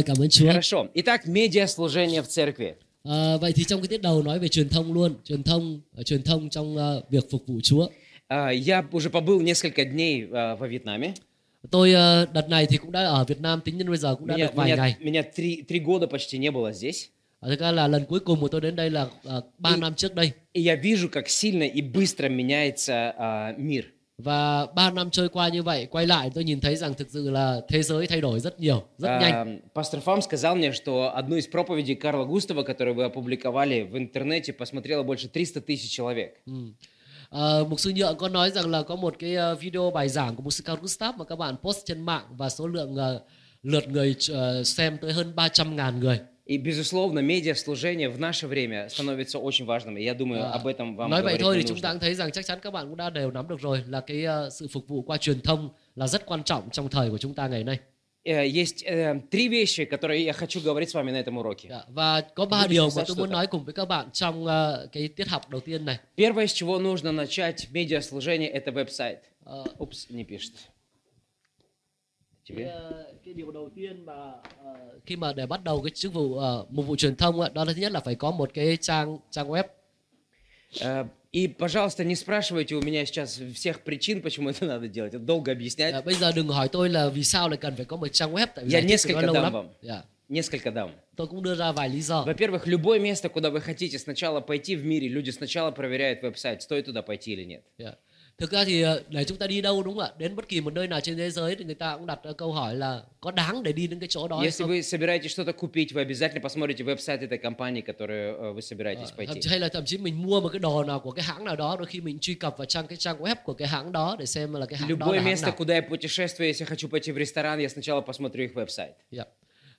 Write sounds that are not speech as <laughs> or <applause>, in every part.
Хорошо. Итак, медиаслужение в церкви. À, vậy thì trong cái tiết đầu nói về truyền thông luôn, truyền thông uh, truyền thông trong uh, việc phục vụ Chúa. А, Я уже побыл несколько дней а, во Вьетнаме. Tôi uh, đợt này thì cũng đã ở Việt Nam tính đến bây giờ cũng đã Меня, được vài меня, ngày. меня три, три года почти не было здесь. À, thực ra là lần cuối cùng của tôi đến đây là uh, 3 И- năm trước đây. И я вижу, как сильно и быстро меняется а, мир. Và 3 năm trôi qua như vậy, quay lại tôi nhìn thấy rằng thực sự là thế giới thay đổi rất nhiều, rất nhanh. А, Пастор Фам сказал мне, что одну из проповедей Карла Густава, которую вы опубликовали в интернете, посмотрело больше 300 tысяч человек. Ừ. Ờ, mục sư Nhượng có nói rằng là có một cái ờ, video bài giảng của mục sư Carl Gustav mà các bạn post trên mạng và số lượng ờ, lượt người ờ, xem tới hơn 300.000 người. И, безусловно, медиаслужение в наше время становится очень важным. И я думаю, À, об этом вам nói vậy thôi thì chúng ta cũng thấy rằng chắc chắn các bạn cũng đã đều nắm được rồi là cái sự phục vụ qua truyền thông là rất quan trọng trong thời của chúng ta ngày nay. Э, Есть э, три вещи, которые я хочу говорить с вами на этом уроке. Và có ba điều mà tôi muốn nói cùng với các bạn trong cái tiết học đầu tiên này. Первое, с чего нужно начать медиаслужение, это веб-сайт. Упс, не пишет. Cái, Тебе? ờ, cái điều đầu tiên mà ờ, khi mà để bắt đầu cái chức vụ ờ, một vụ truyền thông ạ, đó là thứ nhất là phải có một cái trang trang web Э, И, пожалуйста, не спрашивайте у меня сейчас всех причин, почему это надо делать. Это долго объяснять. Dạ, bây giờ đừng hỏi tôi là vì sao lại cần phải có một trang web tại vì nесколько lâu дам lắm. вам. Dạ. Nесколько дам. Tôi cũng đưa ra vài lý do. Во-первых, любое место, куда вы хотите сначала пойти в мире, люди сначала проверяют веб-сайт, стоит туда пойти или нет. Dạ. Thực ra thì ờ, để chúng ta đi đâu đúng không ạ? Đến bất kỳ một nơi nào trên thế giới thì người ta cũng đặt ra câu hỏi là có đáng để đi đến cái chỗ đó hay Если không? вы собираетесь что-то купить, вы обязательно посмотрите веб-сайт этой компании, которую э, вы собираетесь Ờ, thậm пойти. chí hay là thậm chí mình mua một cái đồ nào của cái hãng nào đó đôi khi mình truy cập vào trang cái trang web của cái hãng đó để xem là cái hãng đó Любое là hãng место, nào. куда я путешествую, если хочу пойти в ресторан, я сначала посмотрю их веб-сайт. Dạ.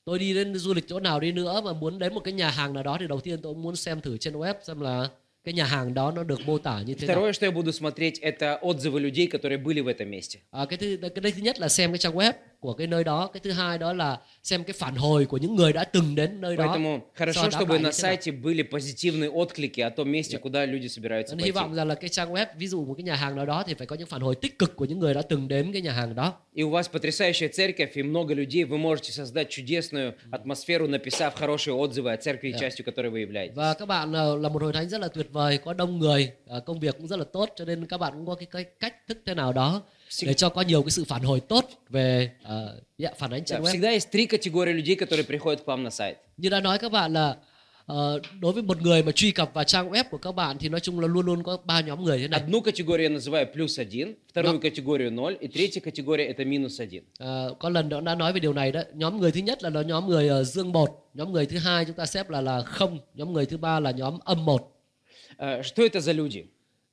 Tôi đi đến du lịch chỗ nào đi nữa mà muốn đến một cái nhà hàng nào đó thì đầu tiên tôi cũng muốn xem thử trên web xem là cái nhà hàng đó nó được mô tả như thế nào. Второе, что я буду смотреть, это отзывы людей, которые были в этом месте. À, cái thứ cái đây thứ nhất là xem cái trang web của cái nơi đó, cái thứ hai đó là xem cái phản hồi của những người đã từng đến nơi đó. Поэтому хорошо, So, чтобы đảm bảo на như thế nào. сайте были позитивные отклики о том месте, куда люди собираются Nên hy пойти. vọng rằng là cái trang web ví dụ một cái nhà hàng nào đó thì phải có những phản hồi tích cực của những người đã từng đến cái nhà hàng đó. И у вас потрясающая церковь, и много людей, вы можете создать чудесную атмосферу, написав хорошие отзывы о церкви, Да. частью которой вы являетесь. Và các bạn ờ, là một hội thánh rất là tuyệt vời, có đông người, ờ, công việc cũng rất là tốt cho nên các bạn cũng có cái, cái cách thức thế nào đó để cho có nhiều cái sự phản hồi tốt về ờ, yeah, phản ánh Да, trên web. всегда есть три категории людей, которые приходят к вам на сайт. Như đã nói các bạn là ờ, đối với một người mà truy cập vào trang web của các bạn thì nói chung là luôn luôn có ba nhóm người thế này. Одну категорию я называю плюс один, вторую категорию ноль, и третья категория это минус один. Ờ, có lần đó đã nói về điều này đó. Nhóm người thứ nhất là nó nhóm người ờ, dương một, nhóm người thứ hai chúng ta xếp là là không, nhóm người thứ ba là nhóm âm một. Э, Что это за люди?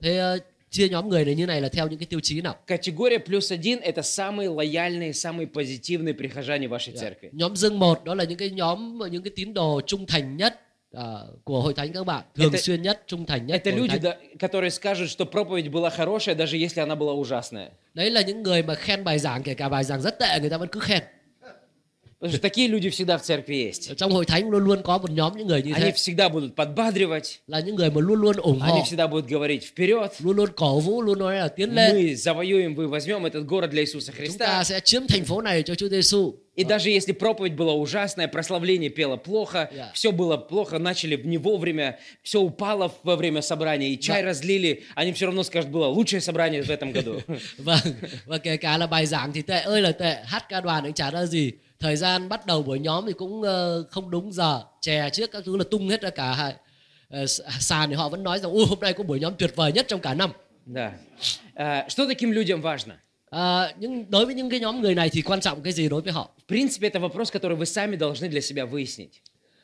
Thế ờ, chia nhóm người này như này là theo những cái tiêu chí nào? Категория плюс один это самые лояльные, самые позитивные прихожане вашей Dạ. церкви. Nhóm dương một đó là những cái nhóm những cái tín đồ trung thành nhất ờ, của hội thánh các bạn, thường Это- xuyên nhất, trung thành nhất. Это của hội люди, thánh. да, которые скажут, что проповедь была хорошая, даже если она была ужасная. Đấy là những người mà khen bài giảng kể cả bài giảng rất tệ người ta vẫn cứ khen. Потому что такие люди всегда в церкви есть. Trong hội thánh luôn luôn có một nhóm những người như Они всегда будут подбадривать, là những người mà luôn luôn ủng hộ, они всегда будут говорить вперед, luôn luôn cổ vũ, luôn nói là tiến lên. мы завоюем, вы возьмем этот город для Иисуса Chúng ta Христа. sẽ chiếm thành phố này cho Chúa Giêsu. И даже если проповедь была ужасная, прославление пело плохо, Yeah. все было плохо, начали не вовремя, все упало во время собрания, и чай разлили, они все равно скажут, было лучшее собрание в этом году. <laughs> Vâng, và kể cả là bài giảng thì tệ ơi là tệ, hát ca đoàn cũng chả ra gì. Thời gian bắt đầu buổi nhóm thì cũng ờ, không đúng giờ, chè trước các thứ là tung hết ra cả hai- ờ, sàn thì họ vẫn nói rằng ui hôm nay có buổi nhóm tuyệt vời nhất trong cả năm. Да. А, Что таким людям важно? À, nhưng đối với những cái nhóm người này thì quan trọng cái gì đối với họ? В принципе, это вопрос, который вы сами должны для себя выяснить.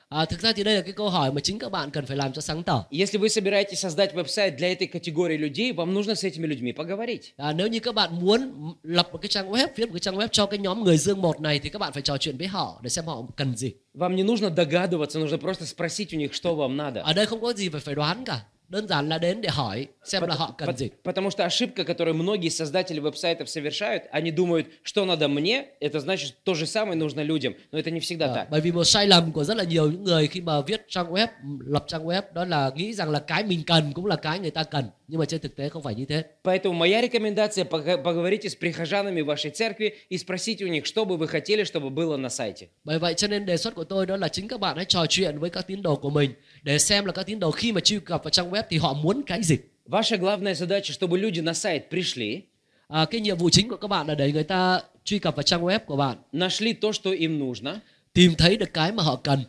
À, thực ra thì đây là cái câu hỏi mà chính các bạn cần phải làm cho sáng tỏ. Если вы собираетесь создать веб-сайт для этой категории людей, вам нужно с этими людьми поговорить. À, nếu như các bạn muốn lập một cái trang web, viết một cái trang web cho cái nhóm người dương một này thì các bạn phải trò chuyện với họ để xem họ cần gì. Вам не нужно догадываться, нужно просто спросить у них, что вам надо. Ở đây không có gì phải phải đoán cả. đơn giản là đến để hỏi xem là họ cần Пот- gì Потому что ошибка, которую многие создатели веб-сайтов совершают, они думают, что надо мне, это значит, то же самое нужно людям. Но это не всегда Ờ, так. bởi vì một sai lầm của rất là nhiều những người khi mà viết trang web lập trang web đó là nghĩ rằng là cái mình cần cũng là cái người ta cần nhưng mà trên thực tế không phải như thế Поэтому моя рекомендация, пога- поговорите с прихожанами вашей церкви и спросите у них, что бы вы хотели, чтобы было на сайте. bởi vậy cho nên đề xuất của tôi đó là chính các bạn hãy trò chuyện với các tín đồ của mình để xem là các tín đồ khi mà truy cập vào trang web thì họ muốn cái gì Ваша главная задача, чтобы люди на сайт пришли, à, cái nhiệm vụ chính của các bạn là để người ta truy cập vào trang web của bạn нашли то, что им нужно, tìm thấy được cái mà họ cần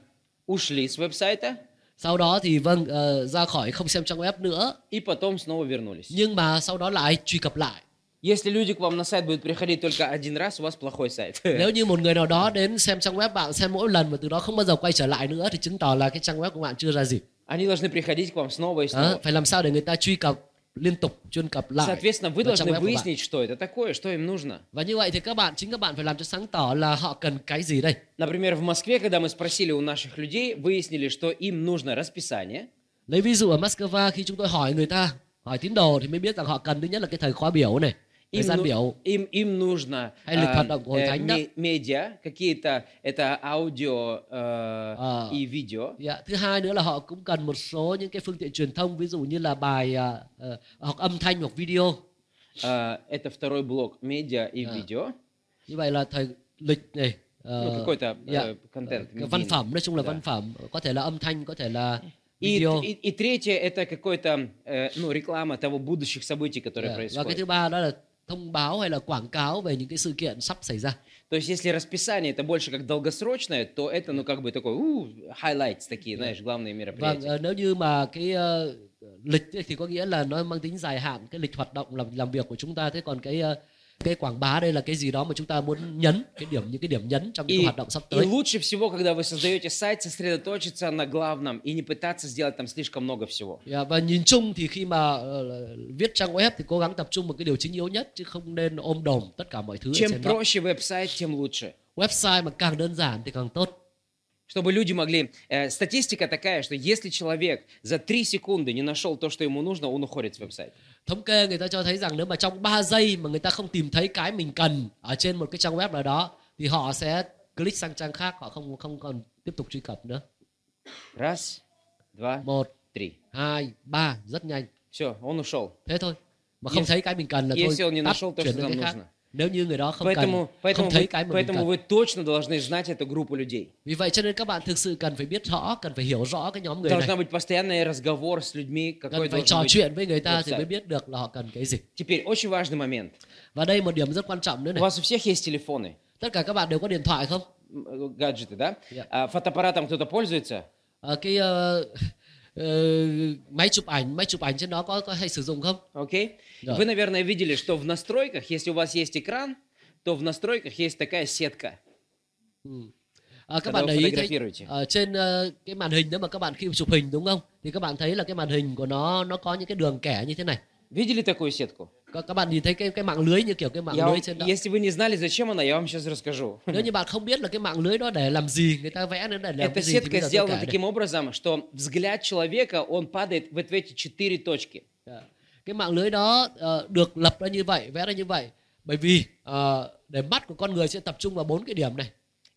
ушли с веб-сайта sau đó thì vâng ờ, ra khỏi không xem trang web nữa и потом снова вернулись. nhưng mà sau đó lại truy cập lại Если люди к вам на сайт будут приходить только один раз, у вас плохой сайт. <laughs> nếu như một người nào đó đến xem trang web bạn xem mỗi lần và từ đó không bao giờ quay trở lại nữa thì chứng tỏ là cái trang web của bạn chưa ra gì Они должны приходить к вам снова и Đó, снова. phải làm sao để người ta truy cập liên tục chuyên cập lại Соответственно, вы vào trang должны web của bạn. выяснить, что это такое, что им нужно. và như vậy thì các bạn chính các bạn phải làm cho sáng tỏ là họ cần cái gì đây Например, в Москве, когда мы спросили у наших людей, выяснили, что им нужно расписание, lấy ví dụ ở Moscow khi chúng tôi hỏi người ta hỏi tín đồ thì mới biết rằng họ cần thứ nhất là cái thời khóa biểu này thời им, gian ну- biểu им, им нужно Hay lịch а, hoạt động của hội э, thánh đó. ме- медиа, какие-то, это аудио э, А. и видео. Dạ, thứ hai nữa là họ cũng cần một số những cái phương tiện truyền thông ví dụ như là bài à, ờ, hoặc âm thanh hoặc video А, это второй блок, медиа и А. видео. như vậy là thời lịch này ờ, Ну, какой-то dạ, э, контент. cái văn медийный. phẩm nói chung là Да. văn phẩm có thể là âm thanh có thể là И, video и, и третье, это какой-то, э, ну, реклама того будущих событий, которые Dạ, và cái происходят. thứ ba đó là thông báo hay là quảng cáo về những cái sự kiện sắp xảy ra То есть, если расписание это больше как долгосрочное, то это, ну, как бы такой, у, highlights такие, знаешь, главные vâng мероприятия. ờ, nếu như mà cái ờ, lịch ấy thì có nghĩa là nó mang tính dài hạn cái lịch hoạt động làm làm việc của chúng ta thế còn cái ờ, cái quảng bá đây là cái gì đó mà chúng ta muốn nhấn cái điểm những cái điểm nhấn trong những cái И, hoạt động sắp и tới лучше всего, когда вы создаете сайт, сосредоточиться на главном и не пытаться сделать там слишком много всего. Dạ, và nhìn chung thì khi mà ờ, viết trang web thì cố gắng tập trung vào cái điều chính yếu nhất chứ không nên ôm đồm tất cả mọi thứ ở Чем trên đó. проще веб-сайт, тем лучше. Website mà càng đơn giản thì càng tốt. Чтобы люди могли... э, статистика такая, что если человек за 3 секунды не нашел то, что ему нужно, он уходит с веб-сайта. Thống kê người ta cho thấy rằng nếu mà trong 3 giây mà người ta không tìm thấy cái mình cần ở trên một cái trang web nào đó thì họ sẽ click sang trang khác, họ không không còn tiếp tục truy cập nữa. Раз, два, Một, три. hai, ba, rất nhanh. Все, он ушел. Thế thôi. Mà không Yes- thấy cái mình cần là thôi Если он не tắt нашел то, chuyển что đến нам cái khác. нужно. Nếu như người đó không Поэтому, cần, không поэтому, thấy вы, cái mà mình поэтому cần. вы точно должны знать эту группу людей. Vì vậy cho nên các bạn thực sự cần phải biết rõ, cần phải hiểu rõ cái nhóm người này. Должна быть постоянный разговор с людьми, какой cần phải должен trò быть chuyện với người ta thì website. mới biết được là họ cần cái gì Теперь, очень важный момент. và đây một điểm rất quan trọng nữa У này вас у всех есть телефоны, tất cả các bạn đều có điện thoại không м, э, гаджеты, да? Yeah. А фотоаппаратом кто-то пользуется? Ờ, cái ờ, ờ, máy chụp ảnh máy chụp ảnh trên đó có có hay sử dụng không Окей? Да. Вы, наверное, видели, что в настройках, если у вас есть экран, то в настройках есть такая сетка. Ờ, các Cái bạn đó để ý thấy photographiруете. ở trên ờ, cái màn hình nếu mà các bạn khi chụp hình đúng không thì các bạn thấy là cái màn hình của nó nó có những cái đường kẻ như thế này Видели такую сетку? các, bạn nhìn thấy cái cái mạng lưới như kiểu cái mạng Я lưới trên đó если вы не знали, зачем она, я вам сейчас расскажу. nếu như bạn không biết là cái mạng lưới đó để làm gì người ta vẽ nó để làm Эта cái gì thì сетка сделана kể đây. таким образом, что взгляд человека, он падает в эти четыре точки. Cái mạng lưới đó ờ, được lập ra như vậy vẽ ra như vậy bởi vì ờ, để mắt của con người sẽ tập trung vào bốn cái điểm này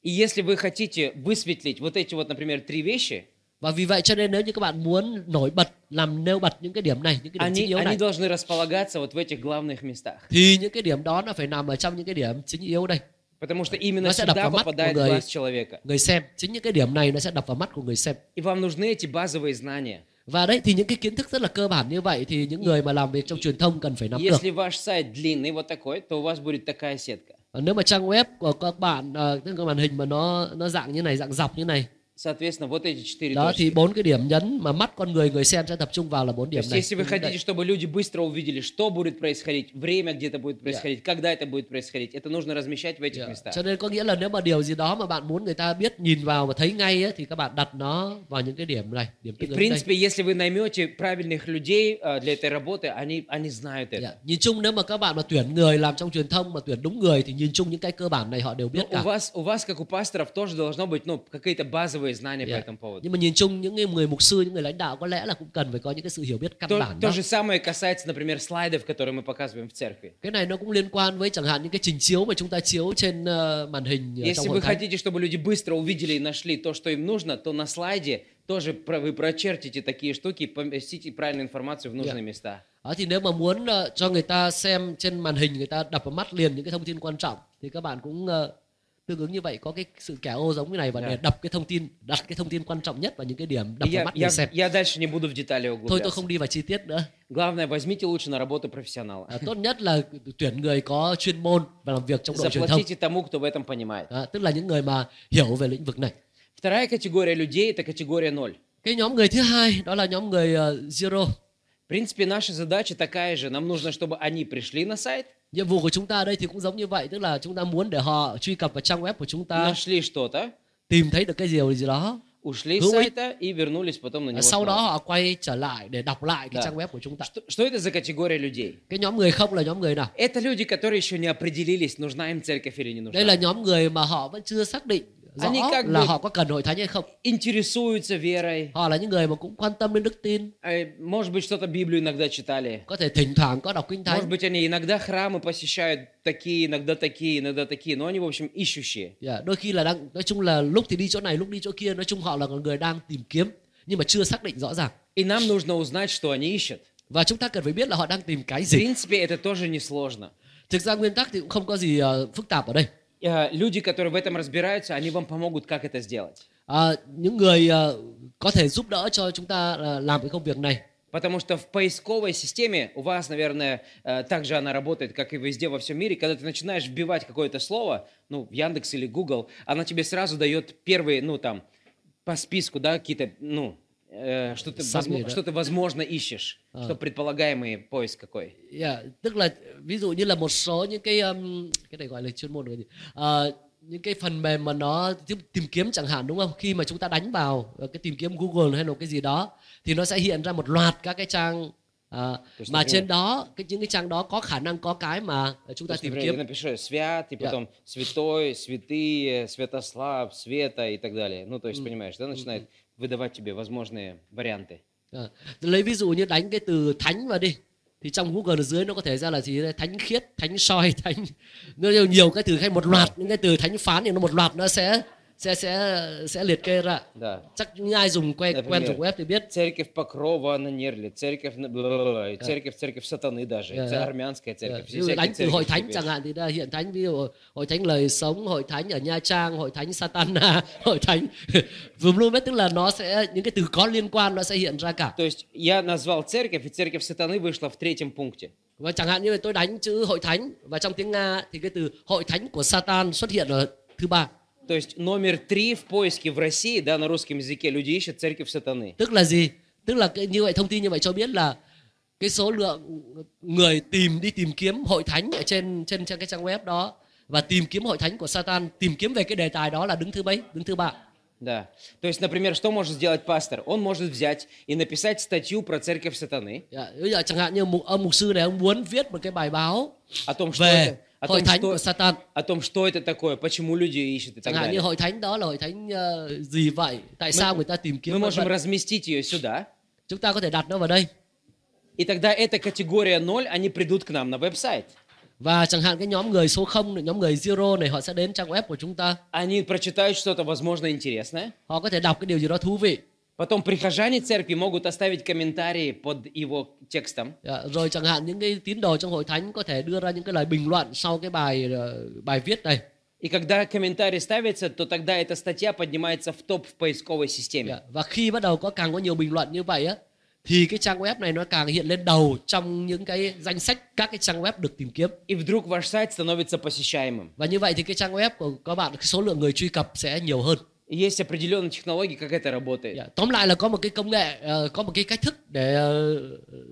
И если вы хотите высветлить вот эти вот, например, три вещи, và vì vậy cho nên nếu như các bạn muốn nổi bật làm nêu bật những cái điểm này những cái điểm они, chính yếu они này должны располагаться вот в этих главных местах. thì những cái điểm đó nó phải nằm ở trong những cái điểm chính yếu đây Потому что именно Nó sẽ đập сюда vào mắt của попадает người- глаз человека. người xem chính những cái điểm này nó sẽ đập vào mắt của người xem И вам нужны эти bазовые знания. và đấy thì những cái kiến thức rất là cơ bản như vậy thì những người mà làm việc trong truyền thông cần phải nắm được Если ваш сайт длинный вот такой, то у вас будет такая сетка. Còn nếu mà trang web của các bạn ờ, tức là màn hình mà nó nó dạng như này dạng dọc như này Соответственно, вот эти четыре đó точки. thì bốn cái điểm nhấn mà mắt con người người xem sẽ tập trung vào là bốn То điểm есть, này если вы Đúng đấy. хотите, чтобы люди быстро увидели, что будет происходить, время, где это будет происходить, когда это будет происходить, это нужно размещать в этих Dạ. местах. Cho nên có nghĩa là nếu mà điều gì đó mà bạn muốn người ta biết nhìn vào và thấy ngay ấy, thì các bạn đặt nó vào những cái điểm này, điểm И, tương в ứng đây. принципе, если вы наймете правильных людей э, для этой работы, они, они знают это. Dạ. Nhìn chung nếu mà các bạn mà tuyển người làm trong truyền thông mà tuyển đúng người thì nhìn chung những cái cơ bản này họ đều biết Ну, у cả. вас, у вас, как у пасторов, тоже должно быть ну, какие-то базовые новые знания по Yeah. этому поводу. Nhưng mà nhìn chung những cái người mục sư, những người lãnh đạo có lẽ là cũng cần phải có những cái sự hiểu biết căn То, bản то đó. же самое касается, например, слайдов, которые мы показываем в церкви. Cái này nó cũng liên quan với chẳng hạn những cái trình chiếu mà chúng ta chiếu trên ờ, màn hình ờ, trong Если hội вы thánh. хотите, чтобы люди быстро увидели и нашли то, что им нужно, то на слайде тоже про- вы прочертите такие штуки и поместите правильную информацию в нужные места. Đó, thì nếu mà muốn ờ, cho người ta xem trên màn hình người ta đập vào mắt liền những cái thông tin quan trọng thì các bạn cũng ờ, tương ứng như vậy có cái sự kẻ ô giống như này và để Yeah. đập cái thông tin đặt cái thông tin quan trọng nhất vào những cái điểm đập И vào Я, mắt я, người xem. я дальше не буду в детали Thôi tôi углубляться. không đi vào chi tiết nữa. Главное, возьмите лучше на работу профессионала. À, tốt nhất là tuyển người có chuyên môn và làm việc trong đội truyền thông. Заплатите тому, кто в этом понимает. À, tức là những người mà hiểu về lĩnh vực này. Вторая категория людей – это категория ноль. Cái nhóm người thứ hai đó là nhóm người ờ, zero. В принципе, наша задача такая же. Нам нужно, чтобы они пришли на сайт, Nhiệm vụ của chúng ta ở đây thì cũng giống như vậy, tức là chúng ta muốn để họ truy cập vào trang web của chúng ta, нашли что-то, tìm thấy được cái điều gì đó. ушли с Hữu ích. сайта и вернулись потом на À, него sau đó снова. họ quay trở lại để đọc lại cái Dạ. trang web của chúng ta. Что, что это за категория людей? Cái nhóm người không là nhóm người nào? Это люди, которые еще не определились, нужна им церковь или не Đây нужна. là nhóm người mà họ vẫn chưa xác định rõ Anh ấy các là đội- họ có cần hội thánh hay không. Интересуются верой. Họ là những người mà cũng quan tâm đến đức tin, э, Может быть, что-то Библию иногда читали. có thể thỉnh thoảng có đọc kinh Может thánh. быть, они иногда храмы посещают, такие, иногда такие, иногда такие. Но они, в общем, ищущие. Dạ, đôi khi là đang nói chung là lúc thì đi chỗ này lúc đi chỗ kia nói chung họ là người đang tìm kiếm nhưng mà chưa xác định rõ ràng И нам нужно узнать, что они ищут. và chúng ta cần phải biết là họ đang tìm cái В gì принципе, это тоже несложно. thực ra nguyên tắc thì cũng không có gì ờ, phức tạp ở đây Э, Люди, которые в этом разбираются, они вам помогут, как это сделать. à, những người ờ, có thể giúp đỡ cho chúng ta ờ, làm cái công việc này Потому что в поисковой системе, у вас, наверное, э, также она работает, как и везде во всем мире, когда ты начинаешь вбивать какое-то слово, ну, в Яндекс или Google, она тебе сразу дает первые, ну, там, по списку, да, какие-то, ну, э, что, ты Сами, возмо- да. что ты, возможно, ищешь, А. что предполагаемый поиск какой. Dạ, tức là ví dụ như là một số những cái um, cái này gọi là chuyên môn là gì Ờ, những cái phần mềm mà nó tìm, tìm kiếm chẳng hạn đúng không khi mà chúng ta đánh vào ờ, cái tìm kiếm Google hay là cái gì đó thì nó sẽ hiện ra một loạt các cái trang ờ, есть, mà например- trên đó cái những cái trang đó có khả năng có cái mà chúng То ta есть, tìm например, kiếm я напишу свят, и Да. потом святой, святые, святослав, света и так далее. Ну, то есть, понимаешь, да, начинает выдавать тебе возможные варианты. Ờ, lấy ví dụ như đánh cái từ thánh vào đi thì trong Google ở dưới nó có thể ra là gì đây? thánh khiết thánh soi <laughs> thánh nó nhiều, nhiều cái từ hay một loạt những cái từ thánh phán thì nó một loạt nó sẽ sẽ sẽ sẽ liệt kê ra Да. chắc những ai dùng quen Например, quen dùng web thì biết Церковь Покрова на Нерле, церковь, на- бла-бла-бла, и церковь, церковь сатаны даже, Да, и да. армянская Ờ, церковь. ví все dụ всякие đánh từ церкви hội thánh теперь. chẳng hạn thì đã hiện thánh ví dụ hội thánh lời sống hội thánh ở nha trang hội thánh satana <laughs> hội thánh vùng luôn biết tức là nó sẽ những cái từ có liên quan nó sẽ hiện ra cả То есть я назвал церковь, и церковь сатаны вышла в третьем пункте. và chẳng hạn như là tôi đánh chữ hội thánh và trong tiếng nga thì cái từ hội thánh của satan xuất hiện ở thứ ba То есть номер три в поиске в России, да, на русском языке люди ищут церковь сатаны. tức là gì tức là cái, như vậy thông tin như vậy cho biết là cái số lượng người tìm đi tìm kiếm hội thánh ở trên trên trên cái trang web đó và tìm kiếm hội thánh của Satan tìm kiếm về cái đề tài đó là đứng thứ mấy đứng thứ ba Да. То есть, например, что может сделать пастор? Он может взять и написать статью про церковь сатаны, Dạ, bây giờ chẳng hạn như mục, ông mục sư này ông muốn viết một cái bài báo о том, что về это, о hội том, thánh что, của Satan о том, что это такое, почему люди ищут и так chẳng hạn như далее. hội thánh đó là hội thánh ờ, gì vậy tại sao người ta tìm kiếm Мы vân можем vân. разместить ее сюда, chúng ta có thể đặt nó vào đây и тогда эта категория 0, они придут к нам на веб-сайт. và chẳng hạn cái nhóm người số 0 nhóm người zero này họ sẽ đến trang web của chúng ta Они прочитают что-то, возможно, интересное. họ có thể đọc cái điều gì đó thú vị Потом прихожане церкви могут оставить комментарии под его текстом. Dạ, rồi chẳng hạn những cái tín đồ trong hội thánh có thể đưa ra những cái lời bình luận sau cái bài ờ, bài viết này И когда комментарий ставится, то тогда эта статья поднимается в топ в поисковой системе. Dạ, và khi bắt đầu có càng có nhiều bình luận như vậy á thì cái trang web này nó càng hiện lên đầu trong những cái danh sách các cái trang web được tìm kiếm И вдруг ваш сайт становится посещаемым. và như vậy thì cái trang web của các bạn cái số lượng người truy cập sẽ nhiều hơn И есть определенные технологии, как это работает. Dạ, tóm lại là có một cái công nghệ ờ, có một cái cách thức để ờ,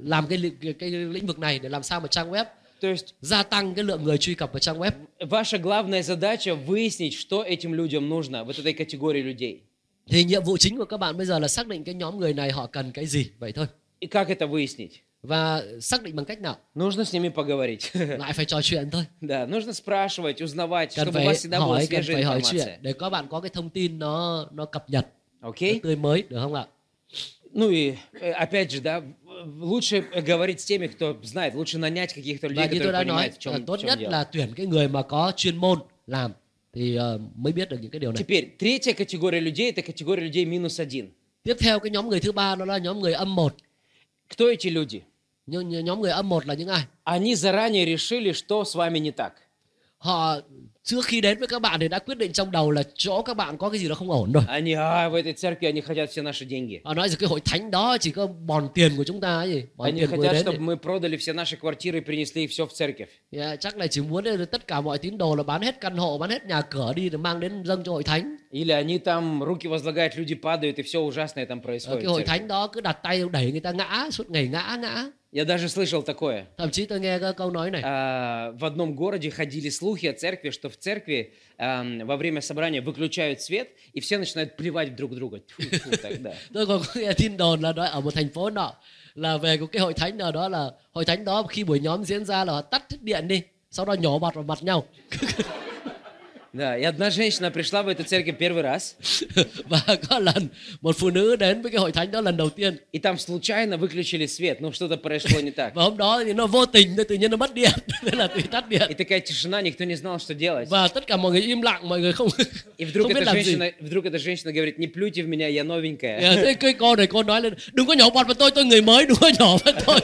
làm cái, li- cái, cái lĩnh vực này để làm sao mà trang web То есть gia tăng cái lượng người truy cập vào trang web ваша главная задача выяснить, что этим людям нужно, вот этой категории людей. thì nhiệm vụ chính của các bạn bây giờ là xác định cái nhóm người này họ cần cái gì vậy thôi И как это выяснить? và xác định bằng cách nào Нужно с ними поговорить. <laughs> lại phải trò chuyện thôi Да, нужно спрашивать, узнавать, cần чтобы у phải вас всегда была hỏi cần свежая phải hỏi информация. chuyện để các bạn có cái thông tin nó nó cập nhật Окей? tươi mới được không ạ Ну и э, опять же, да, в- лучше говорить с теми, кто знает, лучше нанять каких-то và людей, như tôi которые đã nói понимают, в чем, là tốt в чем nhất дело. là tuyển cái người mà có chuyên môn làm thì ờ, mới biết được những cái điều này Теперь, третья категория людей, это категория людей минус один. tiếp theo cái nhóm người thứ ba đó là nhóm người âm một Кто эти люди? nhưng nhóm người âm một là những ai Они заранее решили, что с вами не так. họ trước khi đến với các bạn thì đã quyết định trong đầu là chỗ các bạn có cái gì đó không ổn rồi Они, а, в этой церкви они хотят все наши деньги. họ nói rằng cái hội thánh đó chỉ có bòn tiền của chúng ta ấy gì bòn Они tiền của người хотят, đến чтобы thì, мы продали все наши квартиры и принесли их все в церковь. yeah, chắc là chỉ muốn là tất cả mọi tín đồ là bán hết căn hộ bán hết nhà cửa đi để mang đến dâng cho hội thánh Или они там руки возлагают, люди падают, и все ужасное там Ở происходит. cái в hội церкви. thánh đó cứ đặt tay đẩy người ta ngã suốt ngày ngã ngã Я даже слышал такое. thậm chí tôi nghe cái câu nói này А, В одном городе ходили слухи о церкви, что в церкви во время собрания выключают свет, и все начинают плевать друг друга. Тьфу, тьфу, так, да. tôi còn có nghe tin đồn là nói ở một thành phố nọ là về một cái hội thánh nào đó là hội thánh đó khi buổi nhóm diễn ra là họ tắt điện đi sau đó nhổ bọt vào mặt nhau Да, и одна женщина пришла в эту церковь первый раз, và có lần một phụ nữ đến với cái hội thánh đó lần đầu tiên и там случайно выключили свет, ну что-то произошло не так. và hôm đó thì nó vô tình tự nhiên nó mất điện thế là tự tắt điện И такая тишина, никто не знал, что делать. và tất cả mọi người im lặng mọi người không И вдруг không biết эта, làm gì женщина, вдруг эта женщина говорит, не плюйте в меня, я новенькая. Dạ, thế cái cô này cô nói lên đừng có nhổ bọt vào tôi tôi người mới đừng có nhổ vào tôi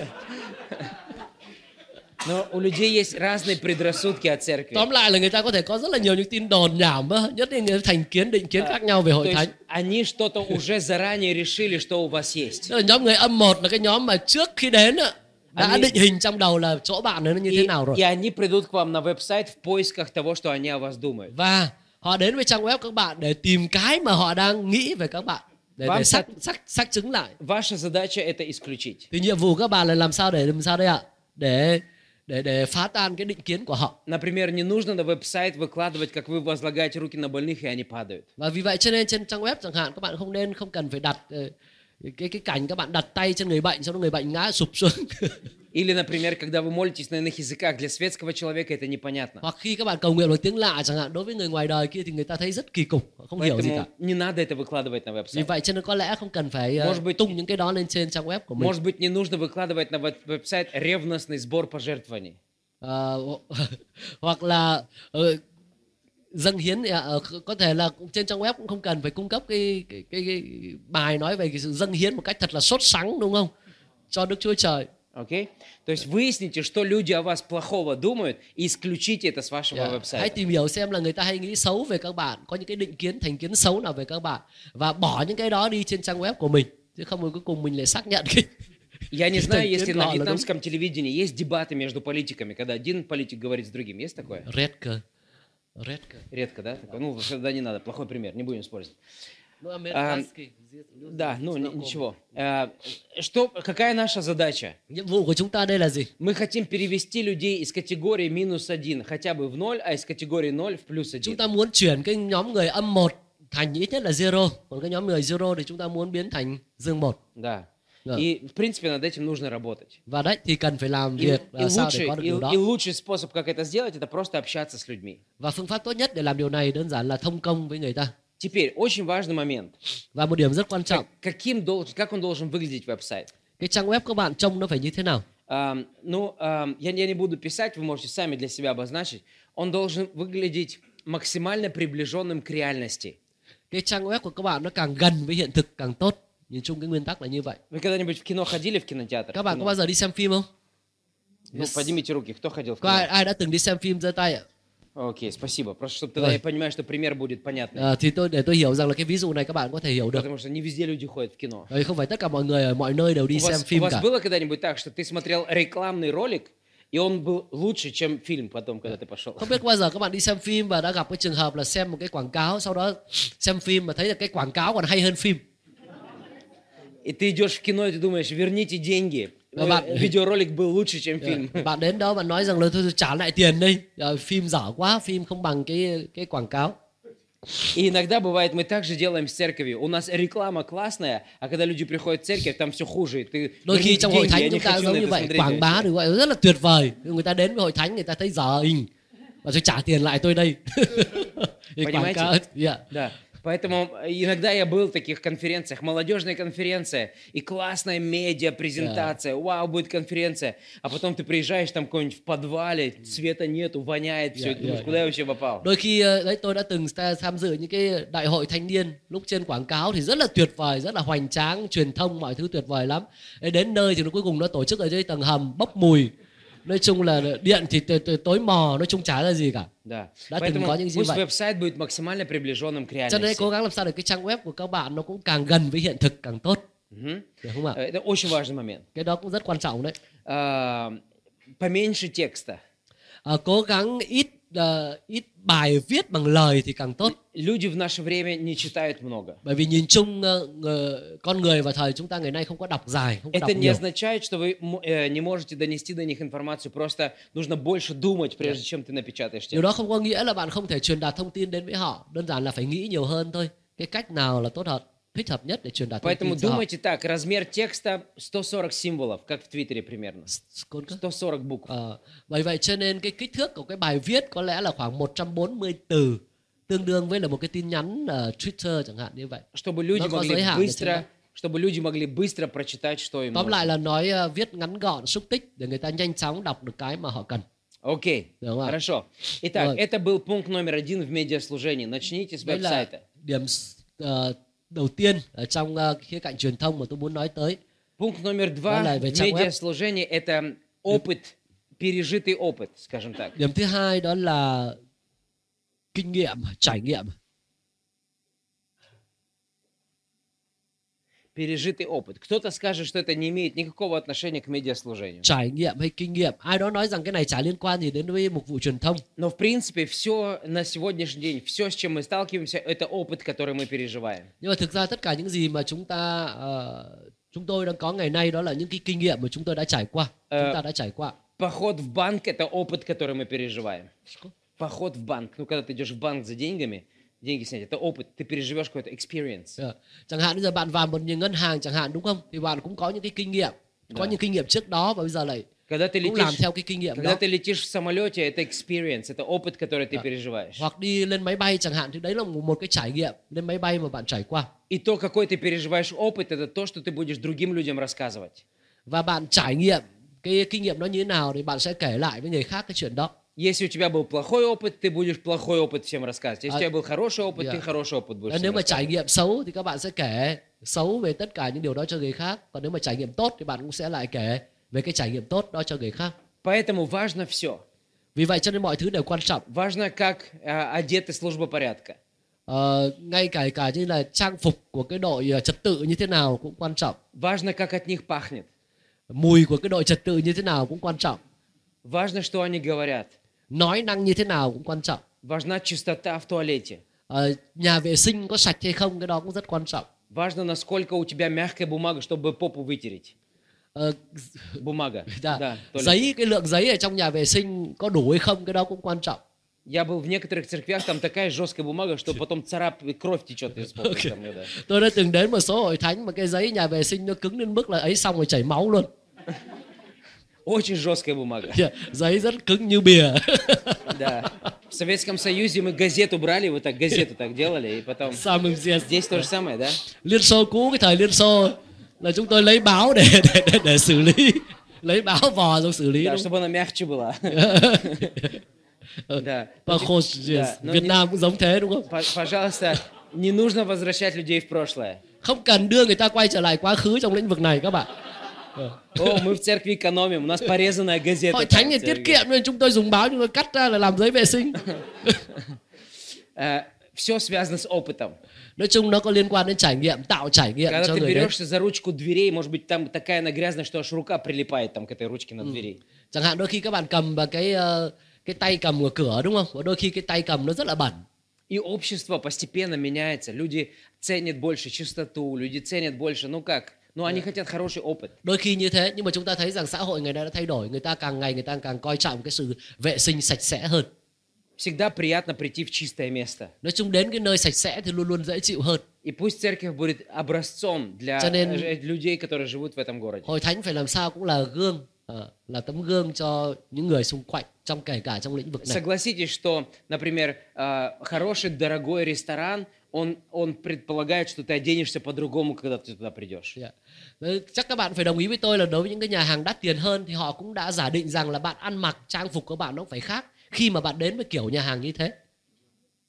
Но у людей есть разные предрассудки о церкви. tóm lại là người ta có thể có rất là nhiều những tin đồn nhảm á, nhất là những thành kiến định kiến khác nhau về То hội есть thánh они что-то уже заранее решили, что у вас есть. Tức là nhóm người âm một là cái nhóm mà trước khi đến á, đã Anh- định hình trong đầu là chỗ bạn nó như И, thế nào rồi и они придут к вам на веб-сайт в поисках того, что они о вас думают. và họ đến với trang web các bạn để tìm cái mà họ đang nghĩ về các bạn để, Vám để xác, sát- xác xác chứng lại Ваша задача это исключить. thì nhiệm vụ các bạn là làm sao để làm sao đây ạ để để để phá tan cái định kiến của họ Например, не нужно на веб-сайт выкладывать, как вы возлагаете руки на больных, и они падают. và vì vậy cho nên trên trang web chẳng hạn các bạn không nên không cần phải đặt ờ, cái cái cảnh các bạn đặt tay trên người bệnh sau đó người bệnh ngã sụp xuống <laughs> Или, например, когда вы молитесь на иных языках, для светского человека это непонятно. hoặc khi các bạn cầu nguyện bằng tiếng lạ chẳng hạn đối với người ngoài đời kia thì người ta thấy rất kỳ cục họ không hiểu gì cả Поэтому не надо это выкладывать на vì веб-сайт. vậy cho nên có lẽ không cần phải ờ, Может быть- tung những cái đó lên trên trang web của mình Может быть, не нужно выкладывать на веб- веб-сайт ревностный сбор пожертвований. Ờ, <laughs> hoặc là ờ, dâng hiến thì, ờ, có thể là cũng trên trang web cũng không cần phải cung cấp cái cái, cái, cái bài nói về cái sự dâng hiến một cách thật là sốt sắng đúng không cho Đức Chúa Trời Окей? То есть выясните, что люди о вас плохого думают, и исключите это с вашего Dạ. hãy веб-сайта. tìm hiểu xem là người ta hay nghĩ xấu về các bạn có những cái định kiến thành kiến xấu nào về các bạn và bỏ những cái đó đi trên trang web của mình chứ không rồi cuối cùng mình lại xác nhận cái <laughs> Я не cái знаю, thành если kiến на của họ là đúng вьетнамском телевидении есть дебаты между политиками, когда один политик говорит с другим. Есть такое? red Cơ Редко, да? Такое? Ну, <laughs> тогда не надо. Плохой пример, не будем использовать. Ну, американский. Да, ну, ни- ничего. А, Что, какая наша задача? chúng Мы хотим перевести людей из категории минус один хотя бы в ноль, а из категории ноль в плюс chúng один. ta muốn chuyển cái nhóm người âm một thành ít nhất là zero còn cái nhóm người zero thì chúng ta muốn biến thành dương một Да. Да. И, в принципе, над этим нужно работать. và đấy thì cần phải làm И, việc и sao để лучший, có được и, điều đó и лучший способ, как это сделать, это просто общаться с людьми. và phương pháp tốt nhất để làm điều này đơn giản là thông công với người ta Теперь, очень важный момент. và một điểm rất quan trọng Как, каким должен, как он должен выглядеть веб-сайт? cái trang web các bạn trông nó phải như thế nào Ам, ну, ам, я, я не буду писать, вы можете сами для себя обозначить. Он должен выглядеть максимально приближенным к реальности. cái trang web của các bạn nó càng gần với hiện thực càng tốt nhìn chung cái nguyên tắc là như vậy Вы когда-нибудь в кино ходили в кинотеатр? các В bạn кино? có bao giờ đi xem phim không Ну, Yes. поднимите руки, кто ходил в có ai, кино? ai đã từng đi xem phim giơ tay ạ Окей, спасибо. Просто чтобы тогда Ой. я понимаю, что пример будет понятный. à, thì tôi để tôi hiểu rằng là cái ví dụ này các bạn có thể hiểu được Потому что не везде люди ходят в кино. Bởi vì không phải tất cả mọi người ở mọi nơi đều đi У xem вас, у phim вас cả было когда-нибудь так, что ты смотрел рекламный ролик, и он был лучше, чем фильм потом, когда ты пошел? không biết có bao giờ các bạn đi xem phim và đã gặp cái trường hợp là xem một cái quảng cáo sau đó xem phim mà thấy là cái quảng cáo còn hay hơn phim И ты идешь в кино, и ты думаешь, верните деньги. А bạn- Э, Видеоролик был лучше, чем фильм. bạn đến đó bạn nói rằng là thôi thôi, trả lại tiền đi Ờ, phim dở quá phim không bằng cái cái quảng cáo И иногда бывает, мы также делаем с церковью. У нас реклама классная, а когда люди приходят в церковь, там все хуже. и Ты đôi khi верните trong hội деньги, thánh я не chúng ta хочу giống на như это vậy смотреть quảng bá вообще. được gọi là rất là tuyệt vời người ta đến với hội thánh người ta thấy dở hình và rồi trả tiền lại tôi đây <laughs> Thì quảng Понимаете? cáo yeah. Да. Поэтому э, иногда я был в таких конференциях, молодежная конференция, и классная медиа, презентация, вау, будет конференция, а потом ты приезжаешь там какой-нибудь в подвале, света нету, воняет, все, Yeah, и думаешь, yeah, куда я вообще попал? đôi khi ờ, đấy tôi đã từng ta- tham dự những cái đại hội thanh niên lúc trên quảng cáo thì rất là tuyệt vời rất là hoành tráng truyền thông mọi thứ tuyệt vời lắm Thế đến nơi thì nó cuối cùng nó tổ chức ở dưới tầng hầm bốc mùi nói chung là điện thì t- t- tối mò nói chung chả ra gì cả Да. Да, ты Поэтому говорил, пусть Зивай. веб-сайт будет максимально приближенным к cho nên реальности. cố gắng làm sao để cái trang web của các bạn nó cũng càng gần với hiện thực càng tốt Мгм. được không ạ Э, Это очень важный момент. cái đó cũng rất quan trọng đấy А, Поменьше текста. à, cố gắng ít ờ, ít bài viết bằng lời thì càng tốt Люди в наше время не читают много. bởi vì nhìn chung ờ, ngờ- con người và thời chúng ta ngày nay không có đọc dài không có đọc Это не nhiều означает, что вы м- э, не можете донести до них информацию, просто нужно больше думать, прежде чем ты напечатаешь điều текст. đó không có nghĩa là bạn không thể truyền đạt thông tin đến với họ đơn giản là phải nghĩ nhiều hơn thôi cái cách nào là tốt hợp thích hợp nhất để truyền đạt thông Поэтому tin cho họ думайте так, размер текста 140 символов, как в Твиттере примерно. Con cơ. 140 букв. Ờ, bởi vậy cho nên cái kích thước của cái bài viết có lẽ là khoảng 140 từ tương đương với là một cái tin nhắn ở Twitter chẳng hạn như vậy Чтобы люди Но có могли giới hạn để быстро, чтобы люди могли bыстро прочитать, что им tóm нужно. lại là nói ờ, viết ngắn gọn xúc tích để người ta nhanh chóng đọc được cái mà họ cần Окей, Đúng rồi. хорошо. Итак, Rồi. это был пункт номер один в медиаслужении. Начните с đấy là веб-сайта. điểm ờ, đầu tiên ở trong ờ, khía cạnh truyền thông mà tôi muốn nói tới Пункт номер Đó два là в về trang web. медиаслужении – это опыт, пережитый опыт, скажем так. điểm thứ hai đó là kinh nghiệm trải nghiệm Пережитый опыт. Кто-то скажет, что это не имеет никакого отношения к медиаслужению. trải nghiệm hay kinh nghiệm ai đó nói rằng cái này chả liên quan gì đến với mục vụ truyền thông Но, в принципе, все на сегодняшний день, все, с чем мы сталкиваемся, это опыт, который мы переживаем. nhưng mà thực ra tất cả những gì mà chúng ta ờ, chúng tôi đang có ngày nay đó là những cái kinh nghiệm mà chúng tôi đã trải qua Ờ. chúng ta đã trải qua Поход в банк – это опыт, который мы переживаем. Поход в банк. Ну, когда ты идешь в банк за деньгами, деньги снять, это опыт. Ты переживешь какой-то experience. Ờ. chẳng hạn bây giờ bạn vào một những ngân hàng chẳng hạn đúng không thì bạn cũng có những cái kinh nghiệm có Dạ. những kinh nghiệm trước đó và bây giờ lại Когда ты cũng làm летишь, theo cái kinh nghiệm когда đó ты летишь в самолете, это experience, это опыт, который ты Dạ. переживаешь. hoặc đi lên máy bay chẳng hạn thì đấy là một một cái trải nghiệm lên máy bay mà bạn trải qua И то, какой ты переживаешь опыт, это то, что ты будешь другим людям рассказывать. và bạn trải nghiệm cái kinh nghiệm đó như thế nào thì bạn sẽ kể lại với người khác cái chuyện đó Если у тебя был плохой опыт, ты будешь плохой опыт всем рассказывать. Если А- у тебя был хороший опыт, Dạ. ты хороший опыt будешь Và всем nếu mà trải рассказывать. nghiệm xấu thì các bạn sẽ kể xấu về tất cả những điều đó cho người khác còn nếu mà trải nghiệm tốt thì bạn cũng sẽ lại kể về cái trải nghiệm tốt đó cho người khác Поэтому важно все. vì vậy cho nên mọi thứ đều quan trọng Важно, как а, одеты служба порядка. Ờ, ngay cả cả như là trang phục của cái đội ờ, trật tự như thế nào cũng quan trọng Важно, как от них pахнет. mùi của cái đội trật tự như thế nào cũng quan trọng Важно, что они говорят. nói năng như thế nào cũng quan trọng Важна чистота в туалете. Ờ, nhà vệ sinh có sạch hay không cái đó cũng rất quan trọng Важно, насколько у тебя мягкая бумага, чтобы попу вытереть. Ờ, Бумага. <laughs> dạ, Да, туалет. giấy cái lượng giấy ở trong nhà vệ sinh có đủ hay không cái đó cũng quan trọng Я был в некоторых церквях, там такая жесткая бумага, что потом царап, и кровь течет из попы. <laughs> там, да. tôi đã từng đến một số hội thánh mà cái giấy nhà vệ sinh nó cứng đến mức là ấy xong rồi chảy máu luôn <laughs> Очень жесткая бумага. giấy rất cứng như bìa Да. В Советском Союзе мы газету брали, вот так газету так делали, и потом... mình diệt Здесь то же самое, да? liên xô cũ cái thời liên xô là chúng tôi lấy báo để để để, để xử lý lấy báo vò rồi xử lý Да, чтобы она мягче была. Да. Да, но Việt не- Nam cũng giống thế đúng không Пожалуйста, не нужно возвращать людей в прошлое. không cần đưa người ta quay trở lại quá khứ trong lĩnh vực này các bạn О, мы в церкви экономим, у нас порезанная газета. hội thánh thì tiết kiệm nên chúng tôi dùng báo chúng tôi cắt ra là làm giấy vệ sinh <laughs> Все связано с опытом. nói chung nó có liên quan đến trải nghiệm tạo trải nghiệm Когда cho ты người берешься за ручку дверей, может быть, там такая она грязная, что аж рука прилипает там к этой ручке на двери. chẳng hạn đôi khi các bạn cầm vào cái cái tay cầm của cửa đúng không và đôi khi cái tay cầm nó rất là bẩn И общество постепенно меняется. Люди ценят больше чистоту, люди ценят больше, ну как, ну они хотят хороший опыт. đôi khi như thế nhưng mà chúng ta thấy rằng xã hội ngày nay đã thay đổi người ta càng ngày người ta càng coi trọng cái sự vệ sinh sạch sẽ hơn Всегда приятно прийти в чистое место. nói chung đến cái nơi sạch sẽ thì luôn luôn dễ chịu hơn И пусть церковь будет образцом для Cho nên- э, людей, которые живут в этом городе. hội thánh phải làm sao cũng là gương ờ, là tấm gương cho những người xung quanh trong kể cả trong lĩnh vực này Согласитесь, что, например, э, хороший, дорогой ресторан, он, он предполагает, что ты оденешься по-другому, когда ты туда придешь. Dạ. Đấy, Chắc các bạn phải đồng ý với tôi là đối với những cái nhà hàng đắt tiền hơn thì họ cũng đã giả định rằng là bạn ăn mặc trang phục của bạn nó phải khác khi mà bạn đến với kiểu nhà hàng như thế.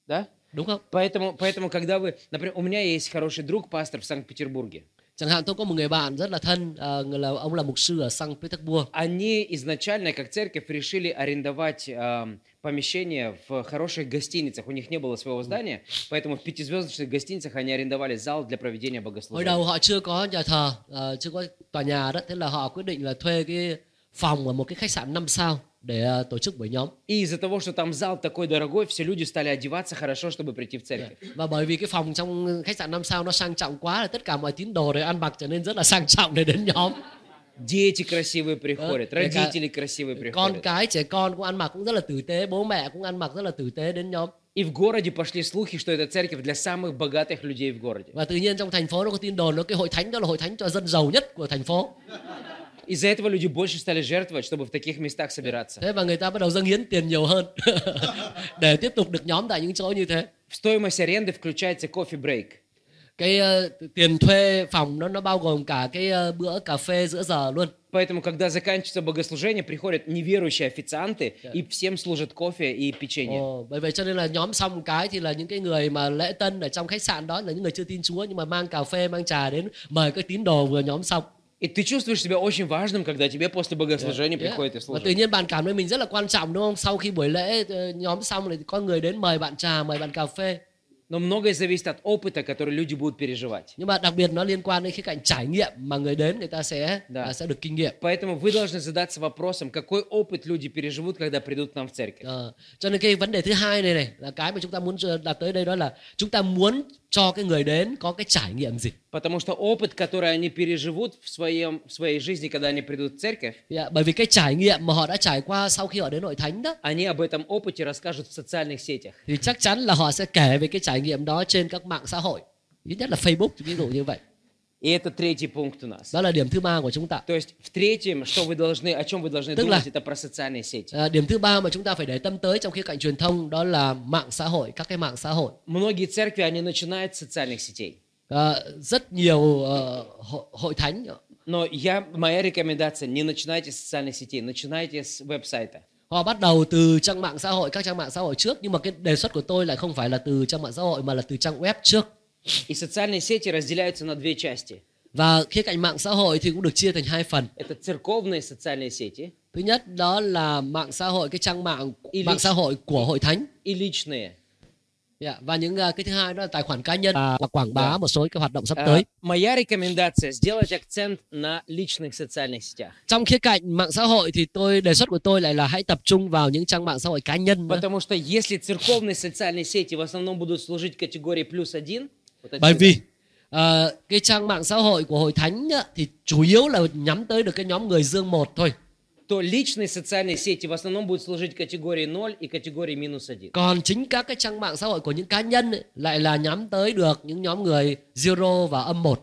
Да? Đúng không? Поэтому, поэтому, когда вы... Например, у меня есть хороший друг, пастор в Санкт-Петербурге. Chẳng hạn tôi có một người bạn rất là thân, à, người là ông là mục sư ở Saint Petersburg. Они изначально, как церковь, решили арендовать ам, помещение в хороших гостиницах. У них не было своего здания, поэтому в пятизвездочных гостиницах они арендовали зал для проведения Hồi богослужения. đầu họ chưa có nhà thờ, à, chưa có tòa nhà đó, thế là họ quyết định là thuê cái phòng ở một cái khách sạn 5 sao để à, tổ chức buổi nhóm. И из-за того, что там зал такой дорогой, все люди стали одеваться хорошо, чтобы прийти в церковь. Và bởi vì cái phòng trong khách sạn 5 sao nó sang trọng quá là tất cả mọi tín đồ đều ăn mặc trở nên rất là sang trọng để đến nhóm. Дети красивые приходят, Э, это- родители красивые Con приходят. cái trẻ con cũng ăn mặc cũng rất là tử tế, bố mẹ cũng ăn mặc rất là tử tế đến nhóm. И в городе пошли слухи, что это церковь для самых bогатых людей в городе. Và tự nhiên trong thành phố nó có tin đồn nó cái hội thánh đó là hội thánh cho dân giàu nhất của thành phố. Из-за этого люди больше стали жертвовать, чтобы в таких местах собираться. Thế và người ta bắt đầu dâng hiến tiền nhiều hơn để tiếp tục được nhóm tại những chỗ như thế. В стоимость аренды включается кофе брейк. Cái ờ, tiền thuê phòng nó nó bao gồm cả cái ờ, bữa cà phê giữa giờ luôn. Поэтому, когда заканчивается богослужение, приходят неверующие официанты и всем служат кофе и печенье. Ồ, bởi vậy cho nên là nhóm xong một cái thì là những cái người mà lễ tân ở trong khách sạn đó là những người chưa tin Chúa nhưng mà mang cà phê mang trà đến mời các tín đồ vừa nhóm xong. И ты чувствуешь себя очень важным, когда тебе после bогослужения Yeah. приходят и Và tự служат. nhiên bạn cảm thấy mình rất là quan trọng đúng không? Sau khi buổi lễ ờ, nhóm xong thì có người đến mời bạn trà, mời bạn cà phê. Но многое зависит от опыта, который люди будут переживать. Nhưng mà đặc biệt nó liên quan đến khía cạnh trải nghiệm mà người đến người ta sẽ Dạ. à, sẽ được kinh nghiệm. Поэтому вы должны задаться вопросом, какой опыт люди переживут, когда придут к нам в церковь. Ờ, cho nên cái vấn đề thứ hai này này là cái mà chúng ta muốn đặt tới đây đó là chúng ta muốn cho cái người đến có cái trải nghiệm gì. Потому что опыт, который они переживут в, своем, в своей жизни, когда они придут в церковь, Dạ, bởi vì cái trải nghiệm mà họ đã trải qua sau khi họ đến hội thánh đó они об этом опыте расскажут в социальных сетях. thì chắc chắn là họ sẽ kể về cái trải nghiệm đó trên các mạng xã hội. Ít nhất là Facebook ví dụ như vậy. И это третий пункт у нас. Đó là điểm thứ ba của chúng ta. То есть в третьем, что вы должны, о чем вы должны Tức là- думать, это про социальные сети. À, điểm thứ ba mà chúng ta phải để tâm tới trong khía cạnh truyền thông đó là mạng xã hội, các cái mạng xã hội. Многие церкви, они начинают с социальных сетей. À, rất nhiều ờ, hội, hội thánh Но я, моя рекомендация, не начинайте с социальных сетей, начинайте с веб-сайта. họ bắt đầu từ trang mạng xã hội, các trang mạng xã hội trước nhưng mà cái đề xuất của tôi lại không phải là từ trang mạng xã hội mà là từ trang web trước. И социальные сети разделяются на две части. Và khía cạnh mạng xã hội thì cũng được chia thành hai phần. Это церковные социальные сети Thứ nhất đó là mạng xã hội cái trang mạng Y mạng lý- xã hội của hội thánh. и личные. Dạ, Và những à, cái thứ hai đó là tài khoản cá nhân và quảng bá Dạ. một số cái hoạt động sắp А, tới. Моя рекомендация сделать акцент на личных социальных сетях. Trong khía cạnh mạng xã hội thì tôi đề xuất của tôi lại là hãy tập trung vào những trang mạng xã hội cá nhân. nữa. Потому что если церковные социальные сети в основном будут служить категории плюс один, вот Bởi отсюда, vì à, cái trang mạng xã hội của hội thánh á, thì chủ yếu là nhắm tới được cái nhóm người dương một thôi. То lичные социальные сети в основном будут служить категории 0 и категории минус 1. Còn chính các cái trang mạng xã hội của những cá nhân ấy, lại là nhắm tới được những nhóm người zero và âm một.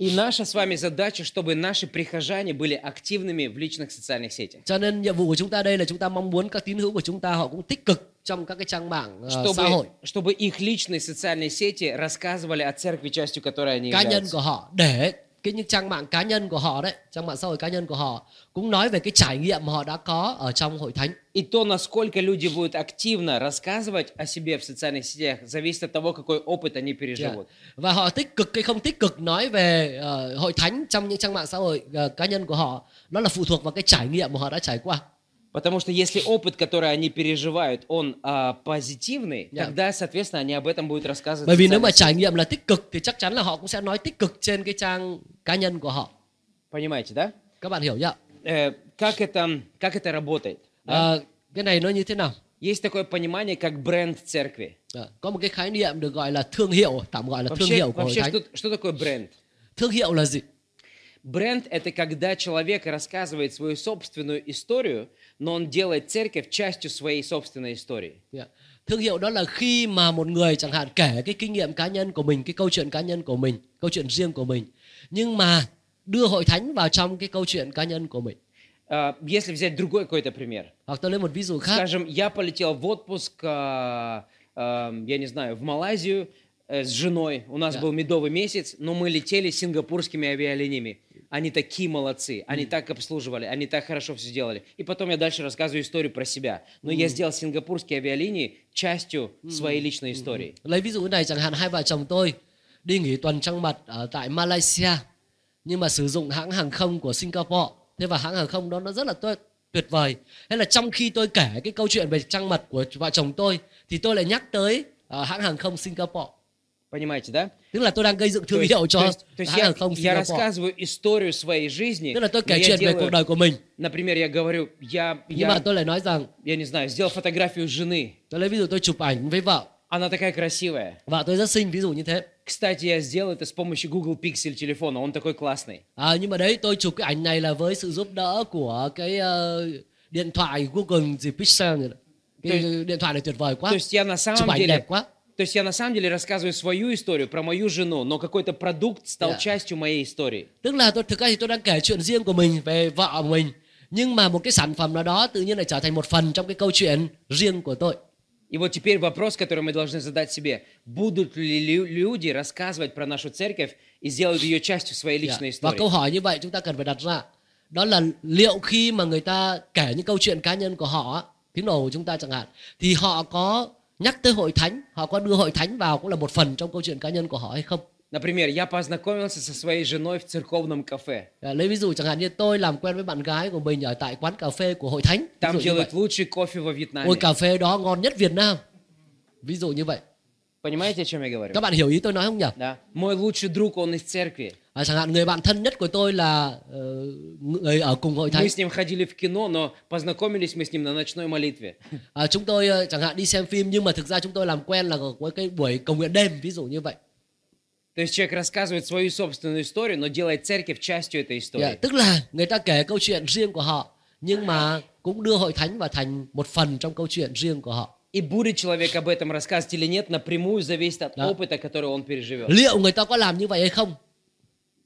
И наша с вами задача, чтобы наши прихожане были активными в личных социальных сетях. Cho nên nhiệm vụ của chúng ta đây là chúng ta mong muốn các tín hữu của chúng ta họ cũng tích cực trong các cái trang mạng ờ, xã hội Чтобы, чтобы их lичные социальные сети рассказывали о церкви, частью которой они cá nhân являются. của họ để cái những trang mạng cá nhân của họ đấy, trang mạng xã hội cá nhân của họ cũng nói về cái trải nghiệm mà họ đã có ở trong hội thánh. И то, насколько люди будут активно рассказывать о себе в социальных сетях, зависит от того, какой опыт они Dạ. переживут. Và họ tích cực hay không tích cực nói về ờ, hội thánh trong những trang mạng xã hội ờ, cá nhân của họ, nó là phụ thuộc vào cái trải nghiệm mà họ đã trải qua. Потому что если опыт, который они переживают, он а, позитивный, Да. тогда, соответственно, они об этом будут рассказывать. в Bởi vì nếu mà социальных trải nghiệm là tích cực thì chắc chắn là họ cũng sẽ nói tích cực trên cái trang cá nhân của họ. сетях. Понимаете, да? Các bạn hiểu nhá? Э, как, это, как это работает? да? Ờ, cái này nó như thế nào? Есть такое понимание, как бренд церкви. Ờ, có một cái khái niệm được gọi là thương hiệu, tạm gọi là thương Вообще, hiệu của hội вообще thánh. что, что такое бренд? Thương hiệu là gì? Бренд – это когда человек рассказывает свою собственную историю, но он делает церковь частью своей собственной истории. Dạ. Thương hiệu đó là khi mà một người chẳng hạn kể cái kinh nghiệm cá nhân của mình, cái câu chuyện cá nhân của mình, câu chuyện riêng của mình, nhưng mà đưa hội thánh vào trong cái câu chuyện cá nhân của mình. А, Если взять другой какой-то пример. Hoặc tôi lấy một ví dụ khác. Скажем, я полетел в отпуск, а, а, я не знаю, в Малайзию, э, с женой, у нас Да. был медовый месяц, но мы летели сингапурскими авиалиниями. Они такие молодцы, они так обслуживали, они так хорошо все сделали. И потом я дальше рассказываю историю про себя. Но я сделал сингапурские авиалинии частью своей lичной истории. lấy ví dụ như này chẳng hạn hai vợ chồng tôi đi nghỉ tuần trăng mật ở tại Malaysia nhưng mà sử dụng hãng hàng không của Singapore thế và hãng hàng không đó nó rất là tuyệt, tuyệt vời thế là trong khi tôi kể cái câu chuyện về trăng mật của vợ chồng tôi thì tôi lại nhắc tới ờ, hãng hàng không Singapore Понимаете, да? tức là tôi đang gây dựng thương hiệu cho то есть я, không я рассказываю историю своей жизни. tức là tôi kể я chuyện về делаю- cuộc đời của mình Например, я говорю, я, nhưng mà я, tôi lại nói rằng я не знаю, сделал фотографию жены. tôi lấy ví dụ tôi chụp ảnh với vợ Она такая красивая. vợ tôi rất xinh ví dụ như thế Кстати, я сделал это с помощью Google Pixel телефона. Он такой классный. À, nhưng mà đấy tôi chụp cái ảnh này là với sự giúp đỡ của cái ờ, điện thoại Google gì Pixel này. Cái điện thoại này tuyệt vời quá. То есть я на самом деле, đẹp quá. то есть я на самом деле рассказываю свою историю про мою жену, но какой-то продукт стал Yeah. частью моей истории. Tức là tôi thực ra thì tôi đang kể chuyện riêng của mình về vợ mình nhưng mà một cái sản phẩm nào đó tự nhiên lại trở thành một phần trong cái câu chuyện riêng của tôi. И вот теперь вопрос, который мы должны задать себе. Будут ли лю- люди рассказывать про нашу церковь и сделают ее частью своей Dạ. личной Và истории? câu hỏi như vậy chúng ta cần phải đặt ra. Đó là liệu khi mà người ta kể những câu chuyện cá nhân của họ, á, tín đồ của chúng ta chẳng hạn, thì họ có nhắc tới hội thánh, họ có đưa hội thánh vào cũng là một phần trong câu chuyện cá nhân của họ hay không? Например, я познакомился со своей женой в церковном кафе. À, lấy ví dụ chẳng hạn như tôi làm quen với bạn gái của mình ở tại quán cà phê của hội thánh. Ví Там dụ như vậy. делают lучший кофе во Ôi Вьетнаме. cà phê đó ngon nhất Việt Nam. Ví dụ như vậy. Понимаете, о чем я говорю? Các bạn hiểu ý tôi nói không nhỉ? Да. Мой лучший друг, он из церкви. À, chẳng hạn người bạn thân nhất của tôi là ờ, người ở cùng hội thánh. Мы с ним ходили в кино, но познакомились мы с ним на ночной молитве. À, chúng tôi ờ, chẳng hạn đi xem phim nhưng mà thực ra chúng tôi làm quen là có cái buổi cầu nguyện đêm ví dụ như vậy. То есть человек рассказывает свою собственную историю, но делает церковь частью этой Dạ, истории. tức là người ta kể câu chuyện riêng của họ nhưng mà cũng đưa hội thánh vào thành một phần trong câu chuyện riêng của họ. И будет человек об этом рассказывать или нет, напрямую зависит от Да. опыта, который он переживет. Liệu người ta có làm như vậy hay không?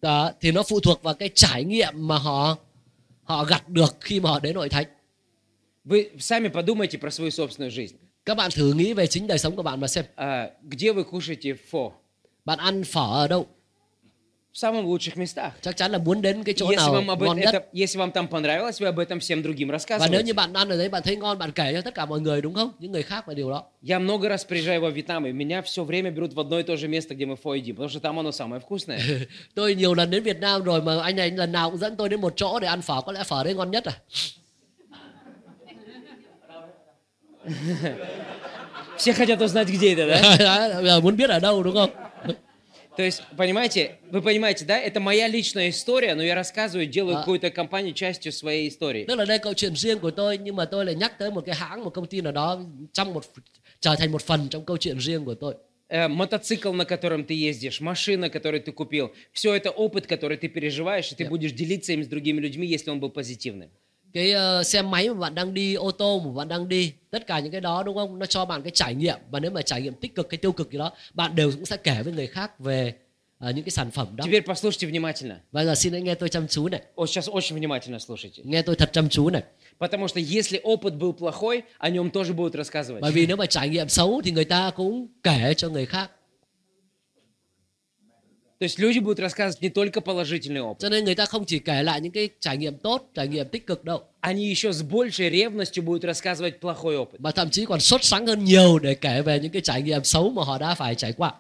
Đó, thì nó phụ thuộc vào cái trải nghiệm mà họ họ gặt được khi mà họ đến hội thánh. Вы сами подумайте про свою собственную жизнь. Các bạn thử nghĩ về chính đời sống của bạn mà xem. А, где вы кушаете фо? Bạn ăn phở ở đâu? В самых лучших местах. Chắc chắn là muốn đến cái chỗ Если nào вам, об ngon это, nhất. это- если вам там понравилось, вы об этом всем другим Và nếu như рассказываете. bạn ăn ở đấy bạn thấy ngon bạn kể cho tất cả mọi người đúng không? Những người khác về điều đó. Я много раз приезжаю во Вьетнам, и меня все время берут в одно и то же место, где мы фо едим, потому что там оно самое вкусное. <laughs> tôi nhiều lần đến Việt Nam rồi mà anh này lần nào cũng dẫn tôi đến một chỗ để ăn phở có lẽ phở đấy ngon nhất à Все хотят узнать, где это, да? Đấy, giờ muốn <laughs> biết ở đâu đúng không То есть, понимаете, вы понимаете, да, это моя личная история, но я рассказываю, делаю А. какую-то компанию частью своей истории. tức là đây câu chuyện riêng của tôi nhưng mà tôi lại nhắc tới một cái hãng một công ty nào đó trong một trở thành một phần trong câu chuyện riêng của tôi Э, мотоцикл, на котором ты ездишь, машина, которую ты купил, все это опыт, который ты переживаешь, и ты будешь делиться им с другими людьми, если он был позитивным. cái ờ, xe máy mà bạn đang đi ô tô mà bạn đang đi tất cả những cái đó đúng không nó cho bạn cái trải nghiệm và nếu mà trải nghiệm tích cực hay tiêu cực gì đó bạn đều cũng sẽ kể với người khác về ờ, những cái sản phẩm đó Теперь послушайте внимательно. bây giờ xin hãy nghe tôi chăm chú này Вот сейчас очень внимательно слушайте. nghe tôi thật chăm chú này Потому что если опыт был плохой, о нем тоже будут рассказывать. bởi vì nếu mà trải nghiệm xấu thì người ta cũng kể cho người khác То есть люди будут рассказывать не только положительный опыт. cho nên người ta không chỉ kể lại những cái trải nghiệm tốt trải nghiệm tích cực đâu Они еще с большей ревностью будут рассказывать плохой опыт. mà thậm chí còn sốt sắng hơn nhiều để kể về những cái trải nghiệm xấu mà họ đã phải trải qua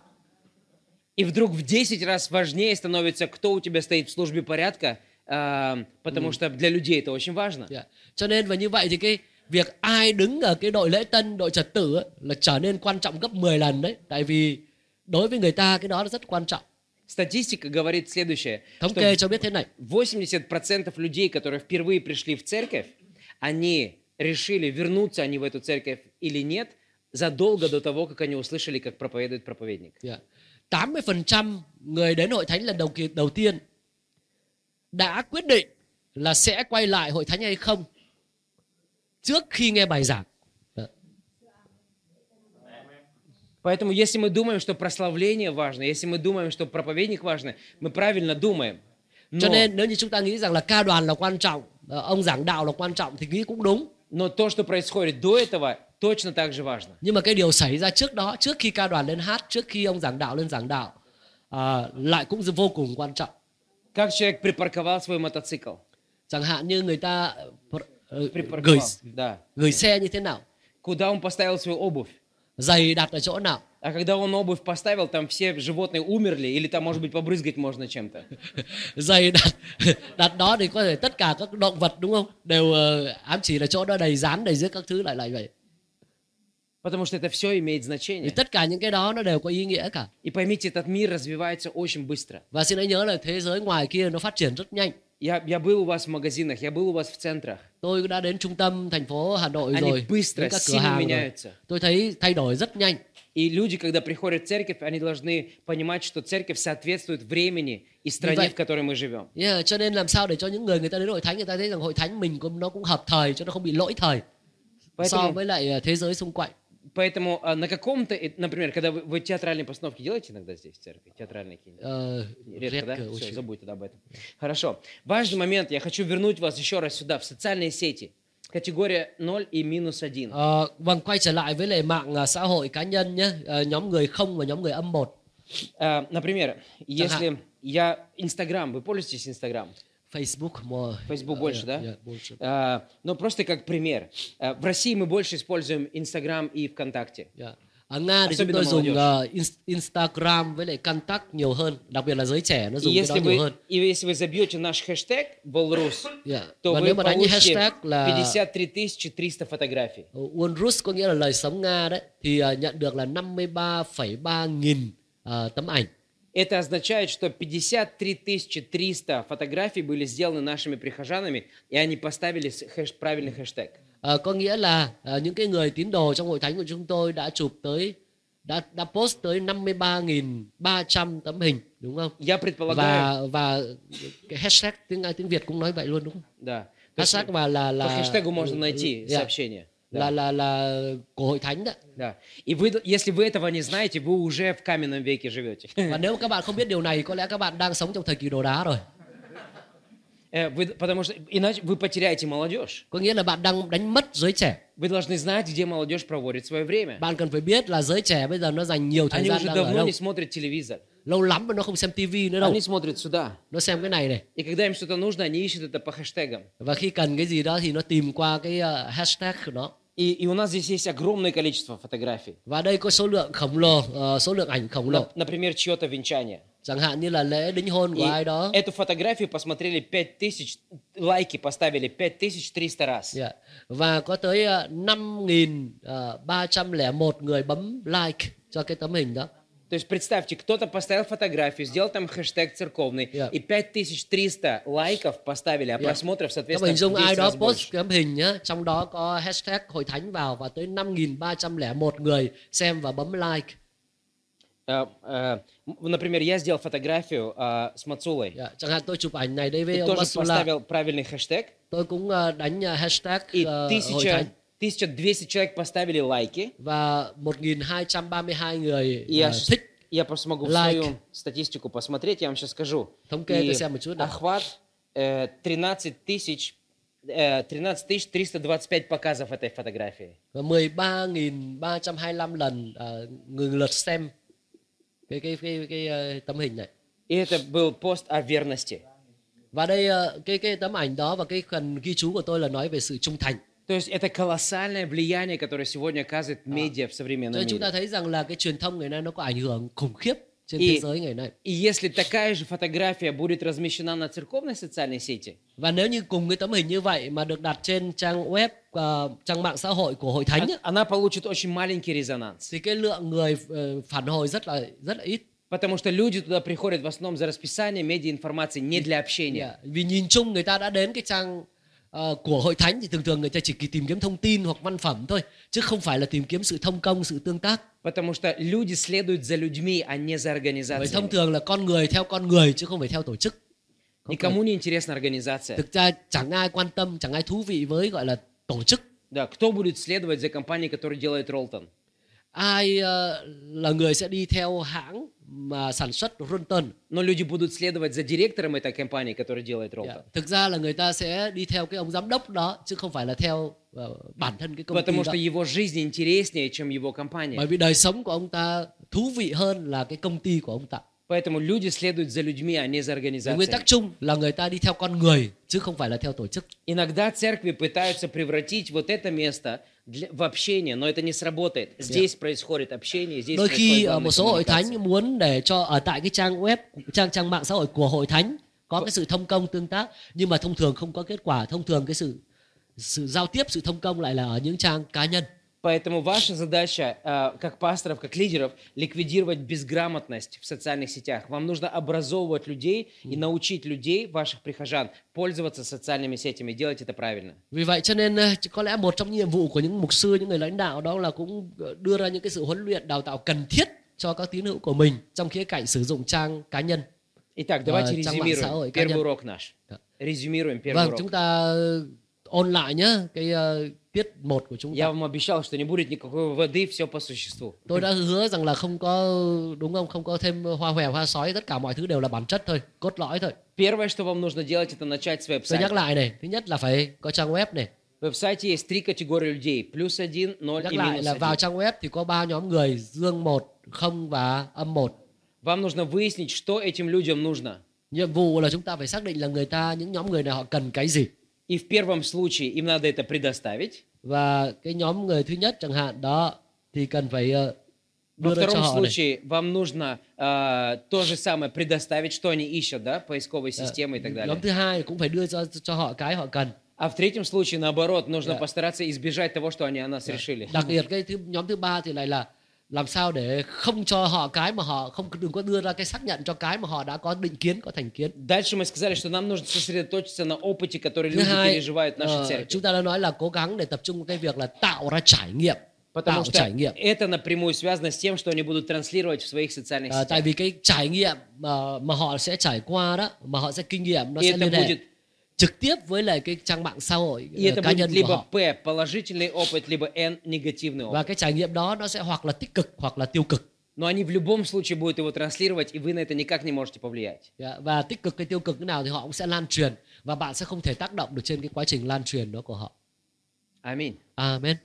И вдруг в 10 раз важнее становится, кто у тебя стоит в службе порядка, а, потому что для людей это очень важно. Dạ. cho nên và như vậy thì cái việc ai đứng ở cái đội lễ tân đội trật tự ấy, là trở nên quan trọng gấp 10 lần đấy tại vì đối với người ta cái đó là rất quan trọng Статистика говорит следующее, thống cho biết thế này 80% людей, которые впервые пришли в церковь, они решили, вернуться они в эту церковь или нет, задолго до того, как они услышали, как проповедует проповедник. Dạ. 80% người đến hội thánh lần đầu đầu tiên đã quyết định là sẽ quay lại hội thánh hay không trước khi nghe bài giảng. Поэтому, если мы думаем, что прославление важно, если мы думаем, что проповедник важно, мы правильно думаем. Cho Но, nên nếu như chúng ta nghĩ rằng là ca đoàn là quan trọng, ông giảng đạo là quan trọng thì nghĩ cũng đúng. но то, что происходит до этого, точно так же важно. nhưng mà cái điều xảy ra trước đó trước khi ca đoàn lên hát trước khi ông giảng đạo lên giảng đạo à, lại cũng vô cùng quan trọng Как человек припарковал свой мотоцикл? chẳng hạn như người ta gửi Да. gửi xe như thế nào Куда он поставил свою обувь? giày đặt ở chỗ nào А когда он обувь поставил, там все животные умерли, или там, может быть, побрызгать можно чем-то. <laughs> giày đặt đặt đó thì có thể tất cả các động vật đúng không đều ờ, ám chỉ là chỗ đó đầy rán đầy giết các thứ lại lại vậy Потому что это все имеет thì значение. tất cả những cái đó nó đều có ý nghĩa cả И поймите, этот мир развивается очень быстро. và xin hãy nhớ là thế giới ngoài kia nó phát triển rất nhanh Я, я был у вас в магазинах, я был у вас в центрах. tôi đã đến trung tâm thành phố Hà Nội Они rồi быстро, đến các cửa сильно hàng rồi. меняются. tôi thấy thay đổi rất nhanh И люди, когда приходят в церковь, они должны понимать, что церковь соответствует времени и стране, vậy- в которой мы живем. Yeah, cho nên làm sao để cho những người người ta đến hội thánh người ta thấy rằng hội thánh mình cũng nó cũng hợp thời cho nó không bị lỗi thời so Поэтому, với lại ờ, thế giới xung quanh Поэтому а, на каком-то, например, когда вы, вы театральные постановки делаете иногда здесь, в церкви? Театральные какие-нибудь? Ờ, Редко, да? редко Все, очень. забудьте об этом. Хорошо. Важный момент. Я хочу вернуть вас еще раз сюда, в социальные сети. Категория 0 и минус 1. Ờ, vâng quay trở lại với lại mạng à, xã hội cá nhân nhé nhóm người không và nhóm người âm một А, например, если я... Инстаграм, вы пользуетесь Инстаграм? Facebook more. Facebook больше, да? yeah, больше. А, ну, просто как пример. А, в России мы больше используем Инстаграм и ВКонтакте. Yeah. Ở Nga thì Особенно chúng tôi dùng молодежь. Instagram với lại Contact nhiều hơn, đặc biệt là giới trẻ nó И dùng cái đó если, nhiều вы, hơn. и если вы забьете наш хэштег Волрус, Yeah. то Và вы nếu mà đánh cái получите hashtag là 53 300 фотографий. Unrus có nghĩa là lời sống Nga đấy thì ờ, nhận được là 53,3 nghìn ờ, tấm ảnh. Это означает, что 53 300 фотографий были сделаны нашими прихожанами, и они поставили хэш- правильный хэштег. Ờ, có nghĩa là ờ, những cái người tín đồ trong hội thánh của chúng tôi đã chụp tới đã đã post tới 53.300 tấm hình đúng không? Я предполагаю... Và và cái hashtag tiếng tiếng Việt cũng nói vậy luôn đúng không? Да. Hashtag mà là là по хэштегу можно найти Yeah. сообщение. là là là của hội thánh đấy. Да. И вы, если вы этого не знаете, вы уже в каменном веке живете. <laughs> Và nếu các bạn không biết điều này có lẽ các bạn đang sống trong thời kỳ đồ đá rồi. Э, Вы, потому что иначе вы потеряете молодежь. Có nghĩa là bạn đang đánh mất giới trẻ. Вы должны знать, где молодежь проводит свое время. Bạn cần phải biết là giới trẻ bây giờ nó dành nhiều thời Они gian уже đang ở давно đâu. не смотрят телевизор. Lâu lắm mà nó không xem tivi nữa đâu. Они смотрят сюда. Nó xem cái này này. И когда им что-то нужно, они ищут это по хэштегам. Và khi cần cái gì đó thì nó tìm qua cái ờ, hashtag của nó. И, и у нас здесь есть огромное количество фотографий. Và đây có số lượng khổng lồ, ờ, số lượng ảnh khổng lồ. Нап- Например, чье-то венчание. Chẳng hạn như là lễ đính hôn И của ai đó. эту фотографию посмотрели 5000, лайки поставили 5300 раз. Dạ. Và có tới ờ, 5.301 người bấm like cho cái tấm hình đó. То есть представьте, кто-то поставил фотографию, сделал там хэштег церковный, Yeah. и 5300 лайков поставили, а Yeah. просмотров, Các соответственно, bạn hình в dung 10 ai đó post больше. cái tấm hình nhá, trong đó có hashtag hội thánh vào và tới 5.301 người xem và bấm like. Э, м, Например, я сделал фотографию э, с Мацулой. Dạ. Chẳng hạn tôi chụp ảnh này đây И với ông тоже Masula. поставил правильный хэштег. Tôi cũng ờ, đánh ờ, hashtag И hội 1000, thánh 1200 человек поставили лайки. và 1.232 người я, щас- thích. я просто могу Лайк. свою статистику посмотреть, я вам сейчас скажу. Thống kê И xem một chút охват э, 13 тысяч э, 13 325 показов этой фотографии. và 13.325 lần ờ, người lượt xem cái cái cái cái, ờ, tấm hình này И это был пост о верности. và đây ờ, cái cái tấm ảnh đó và cái phần ghi chú của tôi là nói về sự trung thành То есть это колоссальное влияние, которое сегодня оказывает медиа в современном nên chúng ta мире. thấy rằng là cái truyền thông ngày nay nó có ảnh hưởng khủng khiếp trên И- thế giới ngày nay И если такая же фотография будет размещена на церковной социальной сети, và nếu như cùng cái tấm hình như vậy mà được đặt trên trang web ờ, trang mạng xã hội của hội thánh á, она получит очень маленький резонанс. thì cái lượng người ờ, phản hồi rất là rất là ít Потому что люди туда приходят в основном за расписание, медиаинформации, не для общения. Dạ, vì nhìn chung người ta đã đến cái trang ờ, của hội thánh thì thường thường người ta chỉ kỳ tìm kiếm thông tin hoặc văn phẩm thôi chứ không phải là tìm kiếm sự thông công sự tương tác Потому что люди следуют за людьми, а не за bởi thông организациями. thường là con người theo con người chứ không phải theo tổ chức Không phải. Никому не интересна организация. thực ra chẳng ai quan tâm chẳng ai thú vị với gọi là tổ chức Да, кто будет следовать за компанией, которая делает Ролтон? ai ờ, là người sẽ đi theo hãng mà sản xuất Ronton. Но люди будут следовать за директором этой компании, который делает Dạ. Ролтон. Thực ra là người ta sẽ đi theo cái ông giám đốc đó chứ không phải là theo ờ, bản thân cái công ty Потому đó. что его жизнь интереснее, чем его компания. Bởi vì đời sống của ông ta thú vị hơn là cái công ty của ông ta. Поэтому люди следуют за людьми, а не за Vì nguyên организацией. tắc chung là người ta đi theo con người chứ không phải là theo tổ chức. Иногда церкви пытаются превратить вот это место для- в общение, но это не сработает. Здесь происходит общение, здесь Đôi khi происходит ở главная một số hội коммуникация. thánh muốn để cho ở tại cái trang web trang trang mạng xã hội của hội thánh có cái sự thông công tương tác nhưng mà thông thường không có kết quả. Thông thường cái sự sự giao tiếp, sự thông công lại là ở những trang cá nhân. Поэтому ваша задача, э, как пасторов, как лидеров, ликвидировать безграмотность в социальных сетях. Вам нужно образовывать людей и научить людей, ваших прихожан, пользоваться социальными сетями, делать это правильно. Vì vậy cho nên ờ, có lẽ một trong nhiệm vụ của những mục sư, những người lãnh đạo đó là cũng đưa ra những cái sự huấn luyện đào tạo cần thiết cho các tín hữu của mình trong khía cạnh sử dụng trang cá nhân. Итак, давайте Э, резюмируем первый урок наш. Резюмируем первый Vâng, урок. chúng ta ôn lại nhé cái ờ, tiết một của chúng ta. Я вам обещал, что не будет никакой воды, все по существу. Tôi đã hứa rằng là không có đúng không, không có thêm hoa hòe hoa sói, tất cả mọi thứ đều là bản chất thôi, cốt lõi thôi. Первое, что вам нужно делать, это начать с Tôi веб-сайта. nhắc lại này, thứ nhất là phải có trang web này. В веб-сайте есть три категории людей. Плюс один, ноль Nhắc и lại минус là vào один. trang web thì có ba nhóm người, dương một, không và âm một. Вам нужно выяснить, что этим людям нужно. Nhiệm vụ là chúng ta phải xác định là người ta, những nhóm người này họ cần cái gì. И в первом случае им надо это предоставить. Và cái nhóm người thứ nhất chẳng hạn đó thì cần phải ờ, Во втором случае вам нужно а, то же самое предоставить, что они ищут, да, поисковой Ờ, системы и так Nhóm далее. thứ hai cũng phải đưa cho cho họ cái họ cần. А в третьем случае, наоборот, нужно Да. постараться избежать того, что они о нас решили. Đặc biệt cái thứ, nhóm thứ ba thì lại là làm sao để không cho họ cái mà họ không đừng có đưa ra cái xác nhận cho cái mà họ đã có định kiến, có thành kiến. Дальше мы сказали, что нам нужно сосредоточиться на опыте, который Thứ люди hai, переживают в нашей ờ, церкви. chúng ta đã nói là cố gắng để tập trung vào cái việc là tạo ra trải nghiệm, Потому tạo что trải nghiệm. это напрямую связано с тем, что они будут транслировать в своих социальных À, tại сетях. vì cái trải nghiệm mà, mà họ sẽ trải qua đó, mà họ sẽ kinh nghiệm nó И sẽ это liên hệ будет, trực tiếp với lại cái trang mạng xã hội и ờ, это cá будет nhân của либо họ. P, положительный опыt, lибо N, негативный Và опыт. cái trải nghiệm đó nó sẽ hoặc là tích cực hoặc là tiêu cực. Но они в любом случае будут его транслировать, и вы на это никак не можете повлиять. Dạ, Và tích cực hay tiêu cực thế nào thì họ cũng sẽ lan truyền và bạn sẽ không thể tác động được trên cái quá trình lan truyền đó của họ. Аминь. Amen.